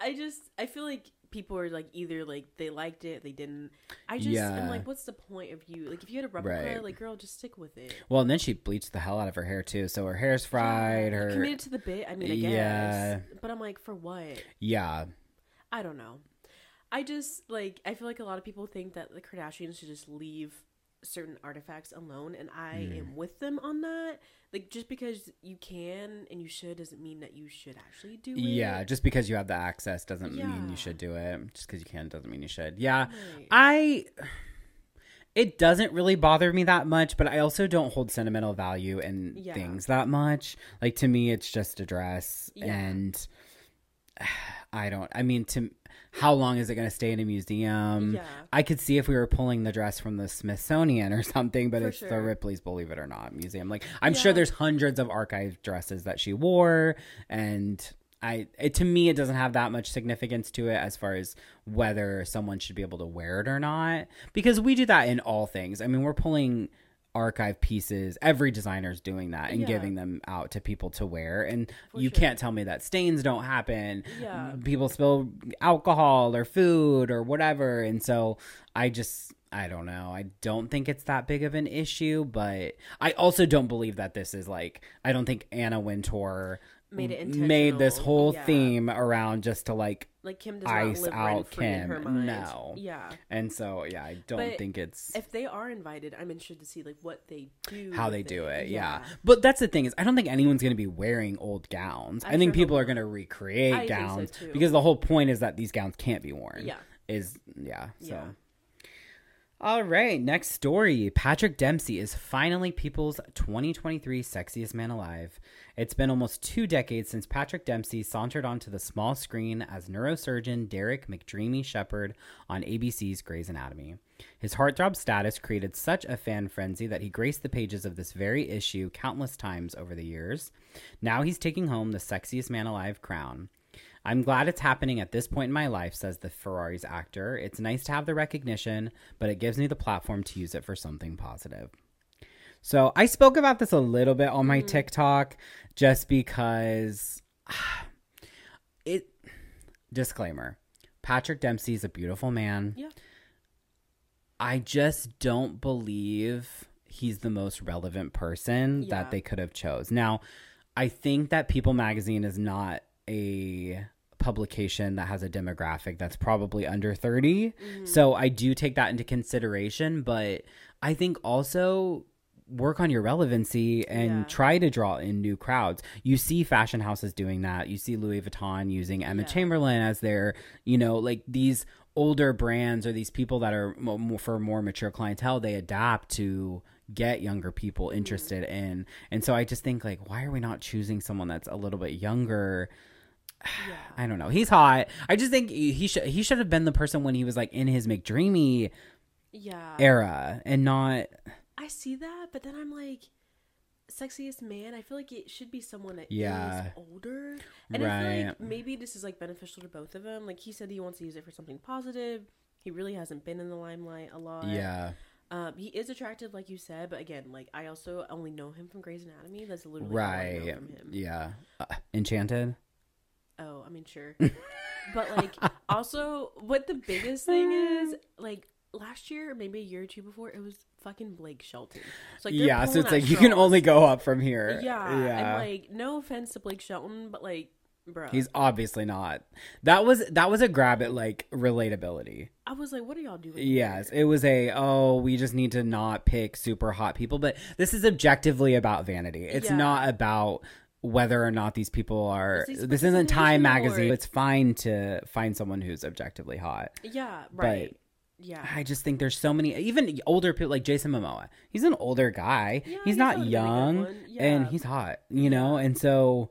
I just I feel like people are like either like they liked it, they didn't. I just Yeah. I'm like, what's the point of you? Like, if you had a rubber Right. like, girl, just stick with it. Well, and then she bleached the hell out of her hair too, so her hair's fried. Yeah, Her committed to the bit. I mean, I guess. Yeah. But I'm like, for what? yeah, I don't know. I just like I feel like a lot of people think that the Kardashians should just leave certain artifacts alone and I Mm. am with them on that. Like just because you can and you should doesn't mean that you should actually do it. yeah. Just because you have the access doesn't mean you should do it. Just because you can doesn't mean you should. Yeah, Right. I. It doesn't really bother me that much, but I also don't hold sentimental value in Yeah. things that much. Like to me, it's just a dress, Yeah. and I don't. I mean, to how long is it going to stay in a museum? Yeah. I could see if we were pulling the dress from the Smithsonian or something, but For it's the. Ripley's Believe It or Not museum. Like I'm sure there's hundreds of archived dresses that she wore, and I it, to me it doesn't have that much significance to it as far as whether someone should be able to wear it or not, because we do that in all things. I mean, we're pulling archive pieces every designer's doing that and Yeah. giving them out to people to wear and For you sure. can't tell me that stains don't happen Yeah. people spill alcohol or food or whatever and so i just i don't know i don't think it's that big of an issue but i also don't believe that this is like i don't think anna wintour Made it made this whole Yeah. theme around just to like Like Kim does Ice not live out rent in her Kim. mind. No. Yeah. and so yeah i don't But think it's If they are invited, I'm interested to see like what they do. how they do it, yeah. Yeah. But that's the thing is, I don't think anyone's going to be wearing old gowns. I, I think sure people are going to recreate I so, gowns too. because the whole point is that these gowns can't be worn. Yeah. is yeah. So. Yeah. All right, next story. Patrick Dempsey is finally People's 2023 Sexiest Man Alive. It's been almost two decades since Patrick Dempsey sauntered onto the small screen as neurosurgeon Derek McDreamy Shepard on ABC's Grey's Anatomy. His heartthrob status created such a fan frenzy that he graced the pages of this very issue countless times over the years. Now he's taking home the Sexiest Man Alive crown. I'm glad it's happening at this point in my life, says the Ferraris actor. It's nice to have the recognition, but it gives me the platform to use it for something positive. So I spoke about this a little bit on my mm-hmm. TikTok just because it disclaimer. Patrick Dempsey is a beautiful man. Yeah. I just don't believe he's the most relevant person Yeah. that they could have chose. Now, I think that People magazine is not a publication that has a demographic that's probably under 30. Mm-hmm. So I do take that into consideration, but I think also work on your relevancy and Yeah. try to draw in new crowds. You see fashion houses doing that. You see Louis Vuitton using Emma Yeah. Chamberlain as their, you know, like these older brands or these people that are more, for more mature clientele, they adapt to get younger people Mm-hmm. interested in. And so I just think like why are we not choosing someone that's a little bit younger? Yeah. I don't know. He's hot. I just think he should he should have been the person when he was like in his McDreamy Yeah. era and not I see that, but then I'm like, sexiest man. I feel like it should be someone that is Yeah. older, and I feel like maybe this is like beneficial to both of them. Like he said, he wants to use it for something positive. He really hasn't been in the limelight a lot. yeah. Um, he is attractive, like you said, but again, like I also only know him from Grey's Anatomy. That's literally all I know Right. from him. Yeah. Uh, Enchanted. Oh, I mean, sure. but like, also, what the biggest thing is, like last year, maybe a year or two before, it was fucking Blake Shelton. So like, yeah, so it's like you can only go up from here. Yeah, Yeah. and like, no offense to Blake Shelton, but like, bro, He's obviously not. That was that was a grab at like relatability. I was like, what are y'all doing? Yes, here? it was a oh, we just need to not pick super hot people, but this is objectively about vanity. It's Yeah. not about whether or not these people are Is this this isn't Time magazine. or- It's fine to find someone who's objectively hot. yeah, right, yeah. I just think there's so many even older people like Jason Momoa. He's an older guy. Yeah, he's guess not that would've been a good young one. and he's hot, you know? And so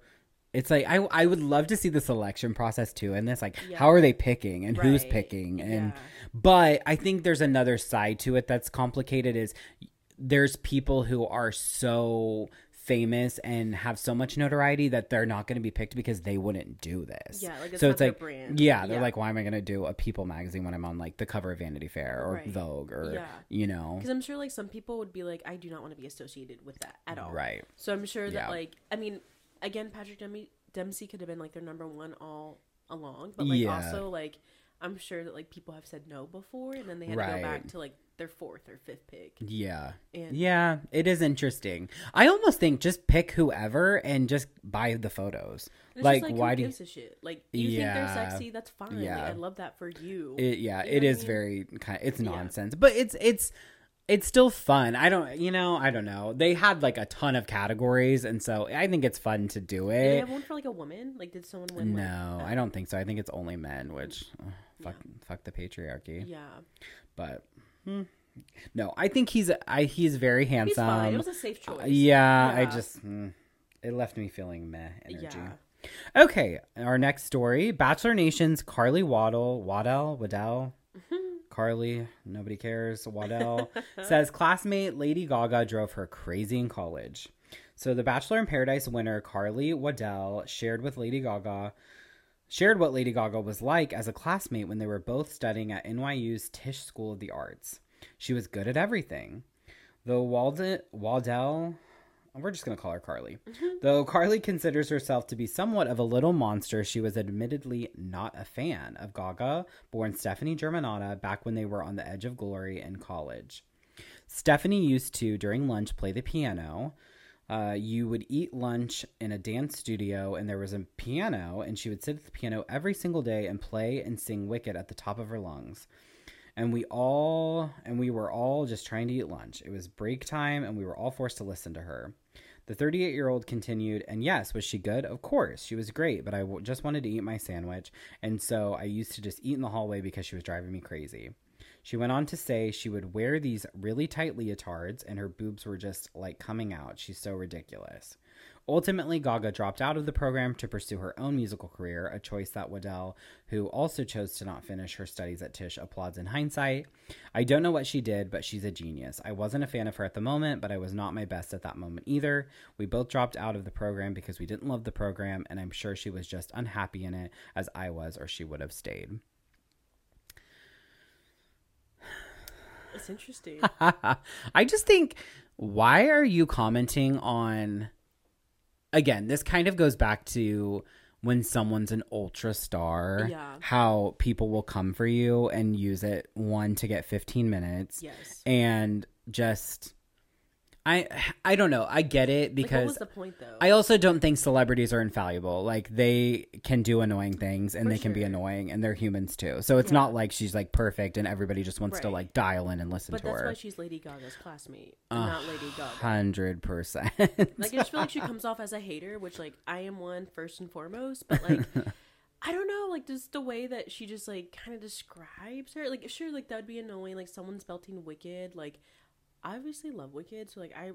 it's like I I would love to see the selection process too and this like Yeah. how are they picking and who's picking and Yeah. but I think there's another side to it that's complicated is there's people who are so famous and have so much notoriety that they're not going to be picked because they wouldn't do this. Yeah, like, it's so not it's their like brand. yeah, they're Yeah. like why am I going to do a People magazine when I'm on like the cover of Vanity Fair or Right. Vogue or Yeah. you know. Because I'm sure like some people would be like, I do not want to be associated with that at all. Right. So I'm sure that Yeah. like I mean, again, Patrick Dempsey, Dempsey could have been like their number one all along, but like also like I'm sure that like people have said no before, and then they had to go back to like their fourth or fifth pick. Yeah. And Yeah, it is interesting. I almost think just pick whoever and just buy the photos. Like, like why do you shit? Like you Yeah. think they're sexy, that's fine. Yeah. Like, I love that for you. It, yeah, You it what I mean? very kind. it's Yeah. nonsense, but it's it's it's still fun. I don't, you know, I don't know. They had like a ton of categories, and so I think it's fun to do it. Did they have one for like a woman? Like did someone win? No, I don't think so. I think it's only men, which ugh, fuck, fuck the patriarchy. Yeah, But hmm. no, I think he's I he's very he's handsome. fine. It was a safe choice. Uh, yeah, I just hmm, it left me feeling meh energy. Yeah. Okay, our next story: Bachelor Nation's Carly Waddle, Waddell, Waddell, Carly, nobody cares. Waddell says classmate Lady Gaga drove her crazy in college. So the Bachelor in Paradise winner Carly Waddell shared with Lady Gaga shared what Lady Gaga was like as a classmate when they were both studying at NYU's Tisch School of the Arts. She was good at everything. Though Walden, Waddell, we're just going to call her Carly. Though Carly considers herself to be somewhat of a little monster, she was admittedly not a fan of Gaga, born Stephanie Germanotta, back when they were on the edge of glory in college. Stephanie used to, during lunch, play the piano. Uh, you would eat lunch in a dance studio, and there was a piano, and she would sit at the piano every single day and play and sing Wicked at the top of her lungs. And we all, and we were all just trying to eat lunch. It was break time, and we were all forced to listen to her. The 38 year old continued, and yes, was she good? Of course, she was great, but I w- just wanted to eat my sandwich, and so I used to just eat in the hallway because she was driving me crazy. She went on to say she would wear these really tight leotards and her boobs were just like coming out. She's so ridiculous. Ultimately, Gaga dropped out of the program to pursue her own musical career, a choice that Waddell, who also chose to not finish her studies at Tisch, applauds in hindsight. I don't know what she did, but she's a genius. I wasn't a fan of her at the moment, but I was not my best at that moment either. We both dropped out of the program because we didn't love the program, and I'm sure she was just unhappy in it, as I was, or she would have stayed. It's interesting. I just think, why are you commenting on? Again, this kind of goes back to when someone's an ultra star, Yeah. how people will come for you and use it one to get 15 minutes yes. and just I I don't know. I get it Like, what because was the point though? I also don't think celebrities are infallible. Like they can do annoying things and For they can be annoying and they're humans too. So it's Yeah. not like she's like perfect and everybody just wants to like dial in and listen but to her. But that's why she's Lady Gaga's classmate, and not Lady Gaga. Hundred percent. Like I just feel like she comes off as a hater, which like I am one first and foremost, but like I don't know, like just the way that she just like kind of describes her. Like sure, like that would be annoying. Like someone's belting Wicked. Like I obviously love Wicked, so like I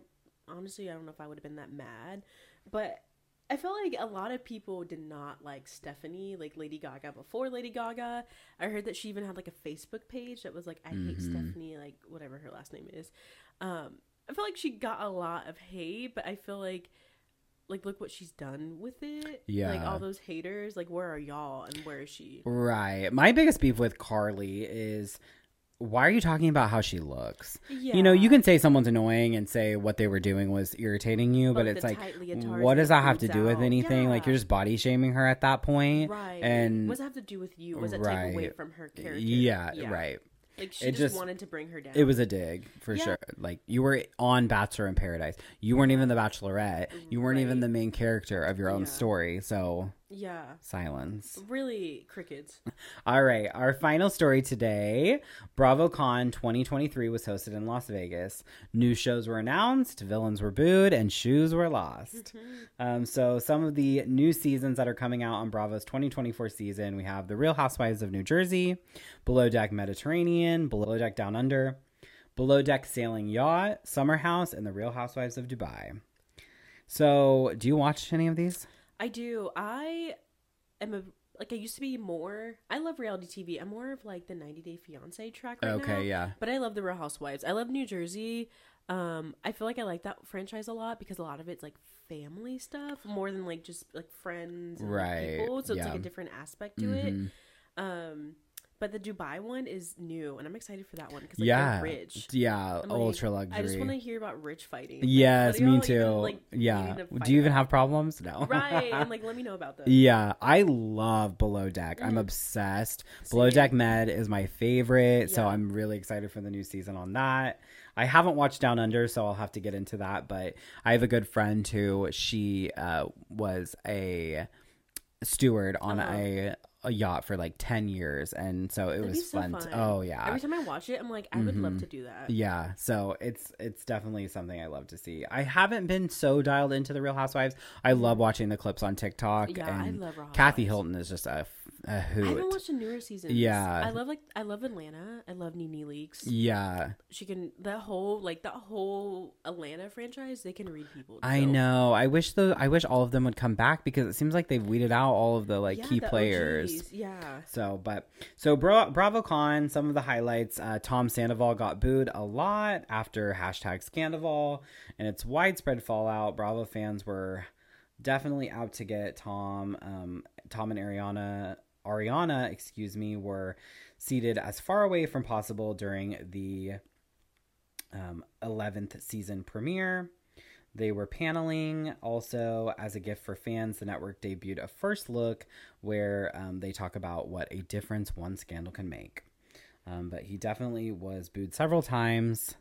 honestly I don't know if I would have been that mad, but I feel like a lot of people did not like Stephanie, like Lady Gaga before Lady Gaga. I heard that she even had like a Facebook page that was like I hate Stephanie, like whatever her last name is. Um, I feel like she got a lot of hate, but I feel like like look what she's done with it. Yeah. Like all those haters, like where are y'all and where is she? right. My biggest beef with Carly is why are you talking about how she looks? You know, you can say someone's annoying and say what they were doing was irritating you, but Like it's like, what does that have to do with out. anything? Like, you're just body shaming her at that point. Right. And what does that have to do with you? What does that take away from her character? yeah, right. Like she It just, just- wanted to bring her down. It was a dig for Yeah. sure. Like you were on Bachelor in Paradise. You weren't even the Bachelorette. You weren't even the main character of your own Yeah. story. So yeah. silence. Really crickets. All right, our final story today. BravoCon 2023 was hosted in Las Vegas. New shows were announced, villains were booed, and shoes were lost. Um, so, some of the new seasons that are coming out on Bravo's 2024 season we have The Real Housewives of New Jersey, Below Deck Mediterranean, Below Deck Down Under, Below Deck Sailing Yacht, Summer House, and The Real Housewives of Dubai. So, do you watch any of these? I do. I am a like I used to be more. I love reality TV. I'm more of like the 90 Day Fiance track right now. Okay, yeah. But I love the Real Housewives. I love New Jersey. Um, I feel like I like that franchise a lot because a lot of it's like family stuff more than like just like friends and like, Right, people. So it's like a different aspect to it. Mhm. Um, but the Dubai one is new, and I'm excited for that one because like, yeah. they're rich. Yeah, I'm like, ultra luxury. I just want to hear about rich fighting. Like, Yes, me too. even, like, yeah. to Do you even about? have problems? No. right? And like, let me know about those. yeah, I love Below Deck. I'm Mhm. obsessed. Below Deck Med is my favorite, so I'm really excited for the new season on that. I haven't watched Down Under, so I'll have to get into that. But I have a good friend who she uh, was a steward on Uh-huh. a, a yacht for like 10 years, and so it That'd was so fun. to- oh yeah, Every time I watch it, I'm like, I would love Mhm. to do that. Yeah, so it's it's definitely something I love to see. I haven't been so dialed into the Real Housewives. I love watching the clips on TikTok. Yeah, I and love Real Kathy Hilton is just a, I haven't watched the newer seasons. Yeah. I love like I love Atlanta. I love NeNe Leakes. Yeah, She can that whole like that whole Atlanta franchise. They can read people. I so- know. I wish the I wish all of them would come back because it seems like they've weeded out all of the like Yeah, key the players. OGs, Yeah. So, but so Bra- BravoCon, some of the highlights: uh, Tom Sandoval got booed a lot after hashtag Scandoval, and its widespread fallout. Bravo fans were definitely out to get Tom. Um, Tom and Ariana, Ariana, excuse me, were seated as far away from possible during the um, 11th season premiere. They were paneling. Also, as a gift for fans, the network debuted a first look where um, they talk about what a difference one scandal can make. Um, but he definitely was booed several times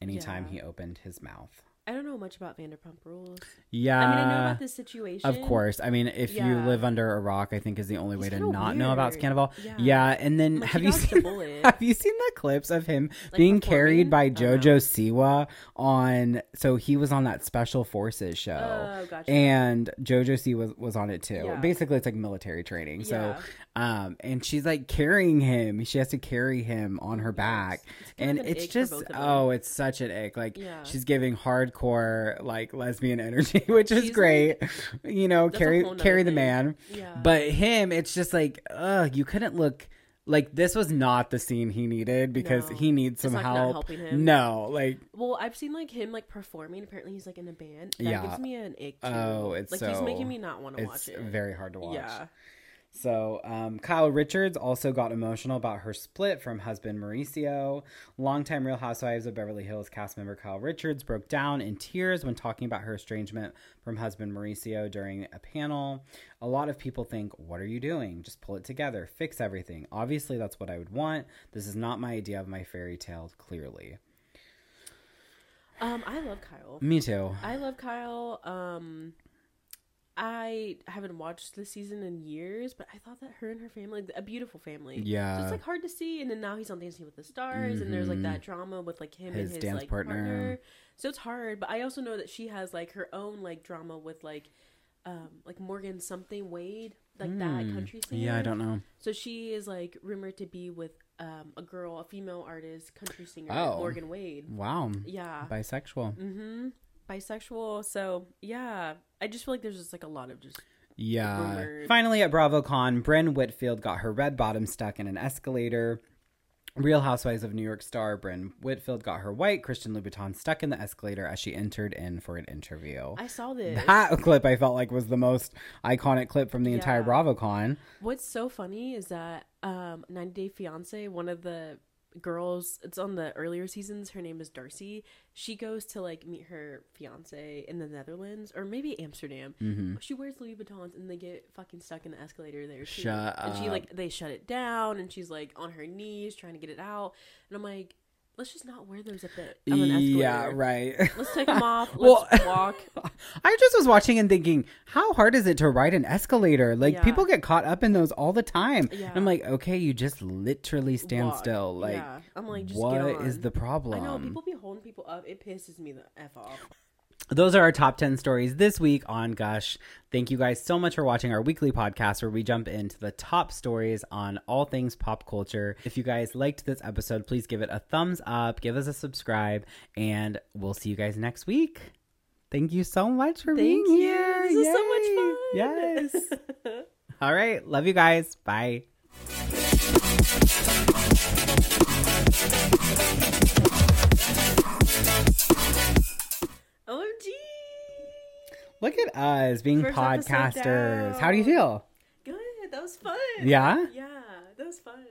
anytime Yeah. he opened his mouth. I don't know much about Vanderpump Rules. Yeah. I mean, I know about this situation. Of course. I mean, if you live under a rock, I think is the only way He's to kinda not know about weird. Scandoval. Yeah. Yeah. and then Like, have you seen have you seen the clips of him Like, being carried by Oh, no. JoJo Siwa on? So he was on that Special Forces show. Oh, gotcha. and JoJo Siwa was on it too. Yeah. Basically, it's like military training. So, Yeah. um, and she's like carrying him. She has to carry him on her back, It's and it's just both of them. oh, it's such an ick. Like Yeah. she's giving hardcore like lesbian energy, which is She's, great. you know, carry carry the thing. man. Yeah. But him, it's just like, ugh, you couldn't look. Like this was not the scene he needed because No. he needs some like help. helping him. No, like Well, I've seen like him like performing. Apparently, he's like in a band. That Yeah. gives me an ick. Oh, too. Oh, it's like he's making me not want to watch it. very hard to watch. Yeah. So, um, Kyle Richards also got emotional about her split from husband Mauricio. Longtime Real Housewives of Beverly Hills cast member Kyle Richards broke down in tears when talking about her estrangement from husband Mauricio during a panel. A lot of people think, What are you doing? Just pull it together, fix everything. Obviously, that's what I would want. This is not my idea of my fairy tale, clearly. Um, I love Kyle. Me too. I love Kyle. Um, I haven't watched this season in years, but I thought that her and her family, a beautiful family. Yeah. So it's like hard to see, and then now he's on Dancing with the Stars, and there's like that drama with like him His and his dance like partner. partner. So it's hard, but I also know that she has like her own like drama with like, um, like Morgan something Wade, like that country singer. Hmm. Yeah, I don't know. So she is like rumored to be with um a girl, a female artist, country singer, Oh. Morgan Wade. Wow. Yeah. Bisexual. Mm-hmm. Bisexual. So yeah, I just feel like there's just like a lot of just Yeah. Rumored. Finally, at BravoCon, Bryn Whitfield got her red bottom stuck in an escalator. Real Housewives of New York star Bryn Whitfield got her white Christian Louboutin stuck in the escalator as she entered in for an interview. I saw this. That clip I felt like was the most iconic clip from the entire Yeah. BravoCon. What's so funny is that um 90 Day Fiance, one of the girls, it's on the earlier seasons, her name is Darcy. She goes to like meet her fiance in the Netherlands or maybe Amsterdam. Mm-hmm. She wears Louis Vuittons and they get fucking stuck in the escalator there too. Shut and she up. like they shut it down and she's like on her knees trying to get it out. And I'm like, let's just not wear those at the on an escalator. Yeah, right. Let's take them off. Well- Let's walk. I just was watching and thinking, how hard is it to ride an escalator? Like Yeah. people get caught up in those all the time. Yeah. And I'm like, okay, you just literally stand Walk. still. Like, yeah. I'm like, just what is the problem? I know people be holding people up. It pisses me the f off. Those are our top 10 stories this week on Gush. Thank you guys so much for watching our weekly podcast where we jump into the top stories on all things pop culture. If you guys liked this episode, please give it a thumbs up, give us a subscribe, and we'll see you guys next week. Thank you so much for being Thank you. here. This is so much fun. Yes. all right. Love you guys. Bye. OMG. Look at us being First podcasters. How do you feel? Good. That was fun. Yeah? Yeah, that was fun.